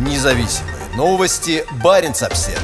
Независимые новости. Барин обсерва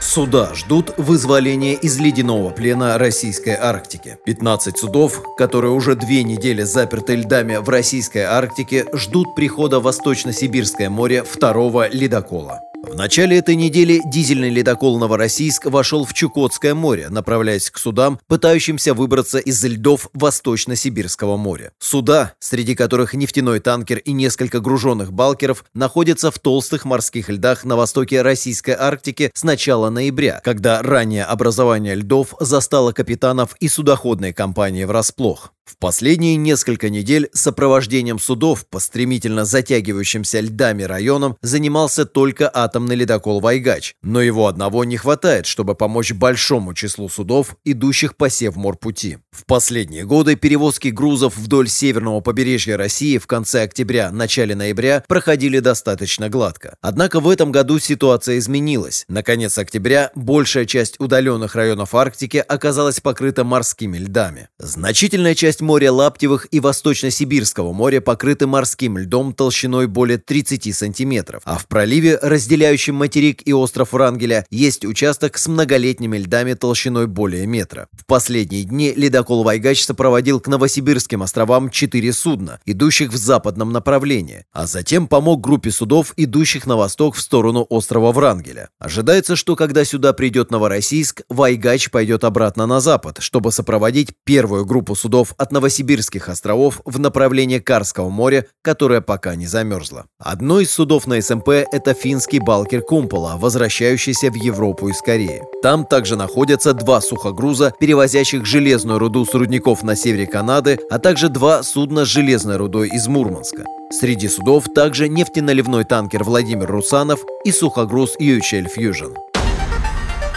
Суда ждут вызволения из ледяного плена российской Арктики. 15 судов, которые уже две недели заперты льдами в российской Арктике, ждут прихода в Восточно-Сибирское море второго ледокола. В начале этой недели дизельный ледокол «Новороссийск» вошел в Чукотское море, направляясь к судам, пытающимся выбраться из льдов Восточно-Сибирского моря. Суда, среди которых нефтяной танкер и несколько груженных балкеров, находятся в толстых морских льдах на востоке Российской Арктики с начала ноября, когда ранее образование льдов застало капитанов и судоходной компании врасплох. В последние несколько недель сопровождением судов по стремительно затягивающимся льдами районам занимался только атомный ледокол «Вайгач», но его одного не хватает, чтобы помочь большому числу судов, идущих по Севморпути. В последние годы перевозки грузов вдоль северного побережья России в конце октября, начале ноября проходили достаточно гладко. Однако в этом году ситуация изменилась. На конец октября большая часть удаленных районов Арктики оказалась покрыта морскими льдами. Значительная часть часть моря Лаптевых и Восточно-Сибирского моря покрыты морским льдом толщиной более 30 сантиметров, а в проливе, разделяющем материк и остров Врангеля, есть участок с многолетними льдами толщиной более метра. В последние дни ледокол «Вайгач» сопроводил к Новосибирским островам четыре судна, идущих в западном направлении, а затем помог группе судов, идущих на восток в сторону острова Врангеля. Ожидается, что когда сюда придет Новороссийск, «Вайгач» пойдет обратно на запад, чтобы сопроводить первую группу судов от Новосибирских островов в направлении Карского моря, которое пока не замерзло. Одно из судов на СМП – это финский балкер Кумпола, возвращающийся в Европу из Кореи. Там также находятся два сухогруза, перевозящих железную руду с рудников на севере Канады, а также два судна с железной рудой из Мурманска. Среди судов также нефтеналивной танкер Владимир Русанов и сухогруз UHL Fusion.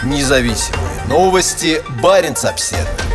Независимые новости. Барин обседный.